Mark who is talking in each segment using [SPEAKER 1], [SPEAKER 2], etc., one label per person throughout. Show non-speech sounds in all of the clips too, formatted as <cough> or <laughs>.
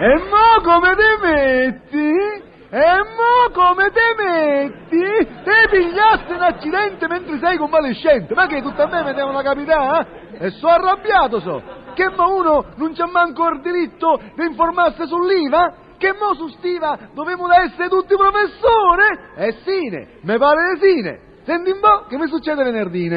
[SPEAKER 1] E mo come te metti? E mo come te metti? Te pigliaste un accidente mentre sei convalescente, ma che tutta a me mi devono capitare? eh? E so arrabbiato so. Che mo uno non c'ha manco il diritto di informarsi sull'IVA? Che mo su stiva dovevamo essere tutti professori? E sine, me pare di sine. Senti un po' che mi succede venerdì.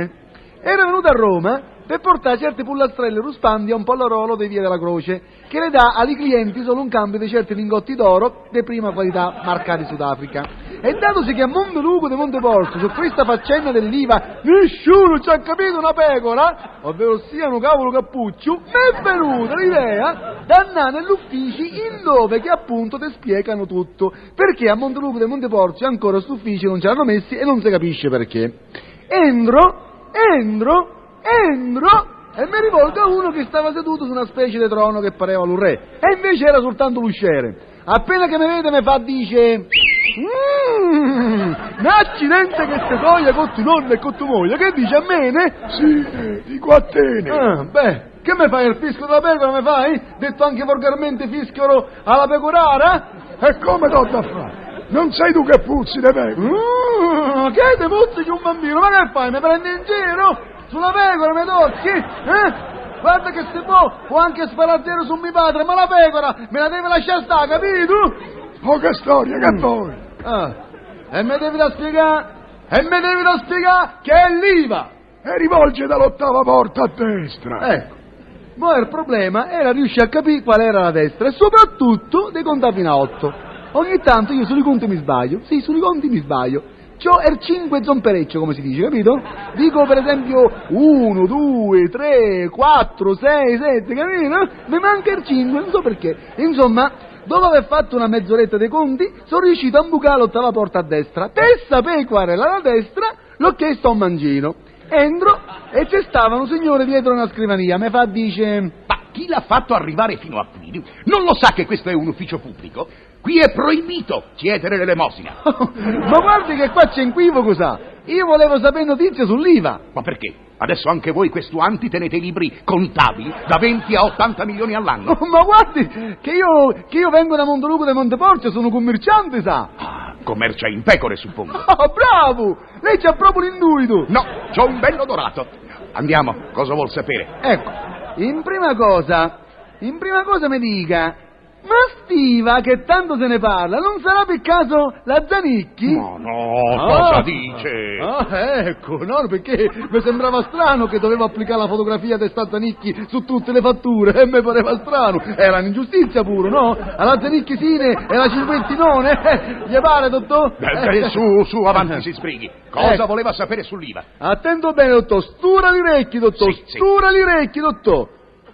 [SPEAKER 1] Era venuto a Roma per portare certe pullastrelle ruspandi a un pollorolo di Via della Croce, che le dà ai clienti solo un cambio di certi lingotti d'oro di prima qualità marcati Sudafrica. E datosi che a Monteluco di Monteporto, su questa faccenda dell'IVA, nessuno ci ha capito una pecora, ovvero sia un cavolo cappuccio, mi è venuta l'idea di andare nell'ufficio in dove che appunto ti spiegano tutto, perché a Monteluco di Monteporto ancora questo ufficio non ce l'hanno messi e non si capisce perché. Entro entro, entro e mi rivolgo a uno che stava seduto su una specie di trono che pareva un re e invece era soltanto l'usciere. Appena che mi vede mi fa dice Mmm, accidente che te toglie con tu nonna e con tu moglie, che dice a me? ne?
[SPEAKER 2] Sì, di quattene.
[SPEAKER 1] Ah, beh, che mi fai il fischio della pecora, mi fai? Detto anche volgarmente fischiolo alla pecorara?
[SPEAKER 2] E come t'ho da fare? Non sei tu che puzzi di pecora?
[SPEAKER 1] Mm, che te puzzichi un bambino? Ma che fai? Mi prendi in giro? Sulla pecora mi tocchi? Eh? Guarda che se può, può anche sparare su mio padre, ma la pecora me la devi lasciare stare, capito?
[SPEAKER 2] Che storia, che poi?
[SPEAKER 1] Ah, e mi devi da spiegare, e mi devi da spiegare che è l'IVA.
[SPEAKER 2] E rivolge dall'ottava porta a destra.
[SPEAKER 1] Ecco. Ma il problema era riuscire a capire qual era la destra e soprattutto dei contare fino a 8. Ogni tanto io sui conti mi sbaglio, sì, sui conti mi sbaglio. C'ho il 5 zompereccio, come si dice, capito? Dico per esempio 1, 2, 3, 4, 6, 7, capito? Mi manca il 5, non so perché. Insomma, dopo aver fatto una mezz'oretta dei conti, sono riuscito a bucare l'ottava porta a destra. Per sapere qual era la destra, l'ho chiesto a un mangino. Entro e c'è stava un signore dietro una scrivania, mi fa, dice...
[SPEAKER 3] Ma chi l'ha fatto arrivare fino a qui? Non lo sa che questo è un ufficio pubblico? Qui è proibito chiedere l'elemosina. <laughs>
[SPEAKER 1] Ma guardi che qua c'è equivoco, sa. Io volevo sapere notizie sull'IVA.
[SPEAKER 3] Ma perché? Adesso anche voi questuanti tenete i libri contabili da 20 a 80 milioni all'anno. <laughs>
[SPEAKER 1] Ma guardi che io, che io vengo da Monteluco di Monteporcio, sono commerciante, sa.
[SPEAKER 3] Ah, commercia in pecore, suppongo.
[SPEAKER 1] Oh, <laughs> bravo! Lei c'ha proprio l'induito.
[SPEAKER 3] No, c'ho un bello dorato. Andiamo, cosa vuol sapere?
[SPEAKER 1] Ecco, in prima cosa, in prima cosa mi dica, ma Stiva, che tanto se ne parla, non sarà per caso la Zanicchi?
[SPEAKER 3] No, no, cosa
[SPEAKER 1] Ah.
[SPEAKER 3] dice?
[SPEAKER 1] Ah, ecco, no, perché mi sembrava strano che dovevo applicare la fotografia di sta Zanicchi su tutte le fatture, e mi pareva strano. Era un'ingiustizia pure, no? Alla Zanicchi sine e alla Cinquetti none, eh, gli pare, dottor?
[SPEAKER 3] Beh, beh, su, su, avanti, si sbrighi. Cosa
[SPEAKER 1] Ecco.
[SPEAKER 3] voleva sapere sull'IVA?
[SPEAKER 1] Attento bene, dottor, stura gli orecchi, dottor,
[SPEAKER 3] Sì, sì.
[SPEAKER 1] stura gli orecchi, dottor.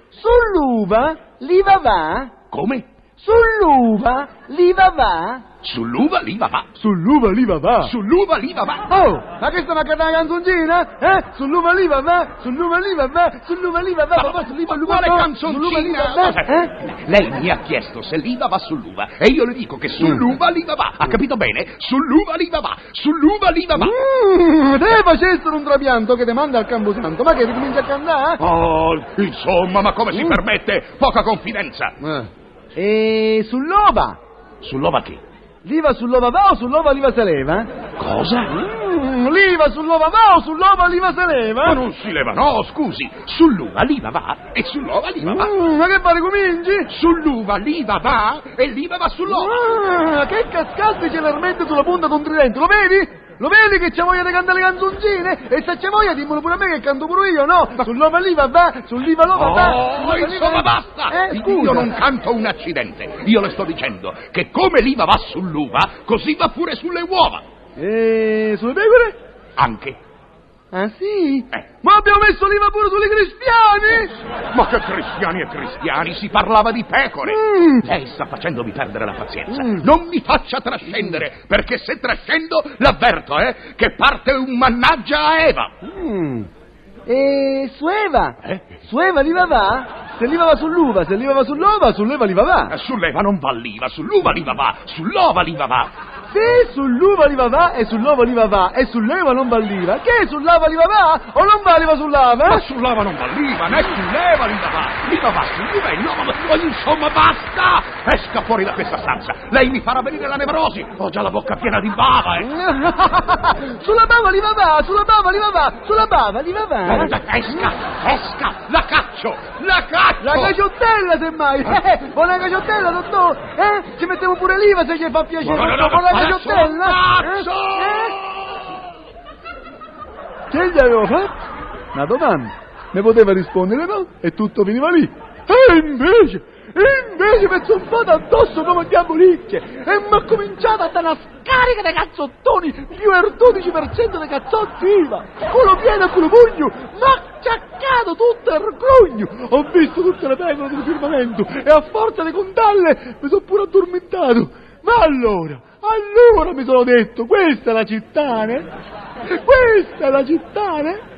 [SPEAKER 1] Sull'uva l'IVA va?
[SPEAKER 3] Come?
[SPEAKER 1] Sull'uva l'IVA va?
[SPEAKER 3] Sull'uva l'IVA va.
[SPEAKER 1] Sull'uva l'IVA va?
[SPEAKER 3] Sull'uva l'IVA va.
[SPEAKER 1] Oh, ma questa ma cantare la canzoncina? Eh? Sull'uva l'IVA va? Sull'uva l'IVA va? Sull'uva l'IVA va?
[SPEAKER 3] Ma,
[SPEAKER 1] Papà, sull'uva
[SPEAKER 3] ma
[SPEAKER 1] l'IVA
[SPEAKER 3] quale
[SPEAKER 1] va?
[SPEAKER 3] canzoncina?
[SPEAKER 1] Va? Eh?
[SPEAKER 3] Lei mi ha chiesto se l'IVA va sull'uva e io le dico che sull'uva l'IVA va. Ha capito bene? Sull'uva l'IVA va. Sull'uva l'IVA va.
[SPEAKER 1] Mm, te facessero un trapianto che ti manda al Camposanto, ma che ricomincia a cantare?
[SPEAKER 3] Oh, insomma, ma come si
[SPEAKER 1] Mm.
[SPEAKER 3] permette? Poca confidenza.
[SPEAKER 1] Eh. E sull'ova?
[SPEAKER 3] Sull'ova che?
[SPEAKER 1] L'IVA sull'ova va o sull'ova l'IVA se leva?
[SPEAKER 3] Cosa?
[SPEAKER 1] Mm, l'IVA sull'ova va o sull'ova l'IVA se leva?
[SPEAKER 3] Ma non si leva, no, scusi. Sull'uva l'IVA va e sull'ova l'IVA va.
[SPEAKER 1] Mm, ma che fare cominci?
[SPEAKER 3] Sull'uva l'IVA va e l'IVA va sull'ova.
[SPEAKER 1] Ah, che cascate celermente sulla punta di un tridente, lo vedi? Lo vedi che c'è voglia di cantare le canzoncine? E se c'è voglia dimmelo pure a me che canto pure io, no? Sull'ova l'IVA va, sull'IVA l'ova va.
[SPEAKER 3] Oh,
[SPEAKER 1] sull'ova l'IVA
[SPEAKER 3] insomma
[SPEAKER 1] va.
[SPEAKER 3] basta!
[SPEAKER 1] Eh, scusa.
[SPEAKER 3] Io non canto un accidente. Io le sto dicendo che come l'IVA va sull'uva, così va pure sulle uova.
[SPEAKER 1] E sulle pecore?
[SPEAKER 3] Anche.
[SPEAKER 1] Ah sì?
[SPEAKER 3] Eh.
[SPEAKER 1] Ma abbiamo messo l'IVA pure sugli cristiani?
[SPEAKER 3] Ma che cristiani e cristiani, si parlava di pecore.
[SPEAKER 1] Mm.
[SPEAKER 3] Lei sta facendomi perdere la pazienza.
[SPEAKER 1] Mm.
[SPEAKER 3] Non mi faccia trascendere, perché se trascendo l'avverto, eh, che parte un mannaggia a Eva.
[SPEAKER 1] Mm. E su Eva?
[SPEAKER 3] Eh?
[SPEAKER 1] Su Eva l'IVA va? Se l'IVA va sull'uva, se l'IVA va sull'ova, sull'Eva l'IVA va.
[SPEAKER 3] Eh, Sull'Eva non va l'IVA, sull'uva l'IVA va, sull'ova l'IVA va.
[SPEAKER 1] Se sull'uva l'IVA va e sull'ova l'IVA va e sull'Eva non va l'IVA, che sull'ava l'IVA va o non va l'IVA sull'ava?
[SPEAKER 3] Ma sull'ova non va l'IVA, né sull'Eva l'IVA va. L'IVA va sull'uva e no, ma insomma basta! Esca fuori da questa stanza. Lei mi farà venire la nevrosi. Ho già la bocca piena di bava, eh. <laughs>
[SPEAKER 1] sulla bava l'IVA va, sulla bava l'IVA va, sulla bava l'IVA va.
[SPEAKER 3] Esca, esca, la caccio, la caccio!
[SPEAKER 1] La caciottella semmai! Eh, con la caciottella, dottor! Eh? Ci mettiamo pure l'IVA se gli fa piacere!
[SPEAKER 3] No, no, no,
[SPEAKER 1] con la caciottella!
[SPEAKER 3] cazzo!
[SPEAKER 1] Che gli avevo fatto? Una domanda. Ne poteva rispondere no? E tutto finiva lì. E invece, invece mi sono fatto addosso come diabolicchie e mi ha cominciato a dare una scarica di cazzottoni più il 12% di cazzotti IVA. Culo pieno e culo pugno, ma acciaccato tutto grugno. Ho visto tutte le pecore del firmamento e a forza di contarle mi sono pure addormentato. Ma allora, allora mi sono detto, questa è la città, né? Questa è la città, né?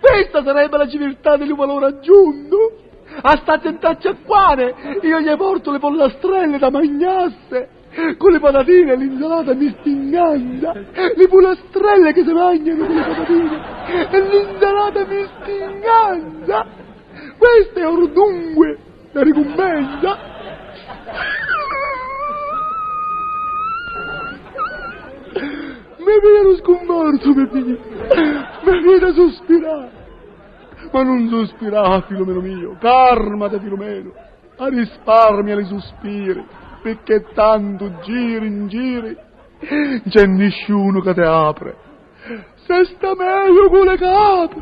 [SPEAKER 1] Questa sarebbe la civiltà del valore aggiunto? A sta tentaccia acquare io gli porto le pollastrelle da magnasse con le patatine l'insalata mi stinganza le pollastrelle che si mangiano con le patatine. E l'insalata mi stinganza questa è or dunque la ricompensa mi viene sconforto mi viene. Mi viene a sospirare. Ma non sospirare, Filomeno mio, calmate, Filomeno, a risparmia i sospiri, perché tanto giri in giri, c'è nessuno che te apre. Se sta meglio con le capre.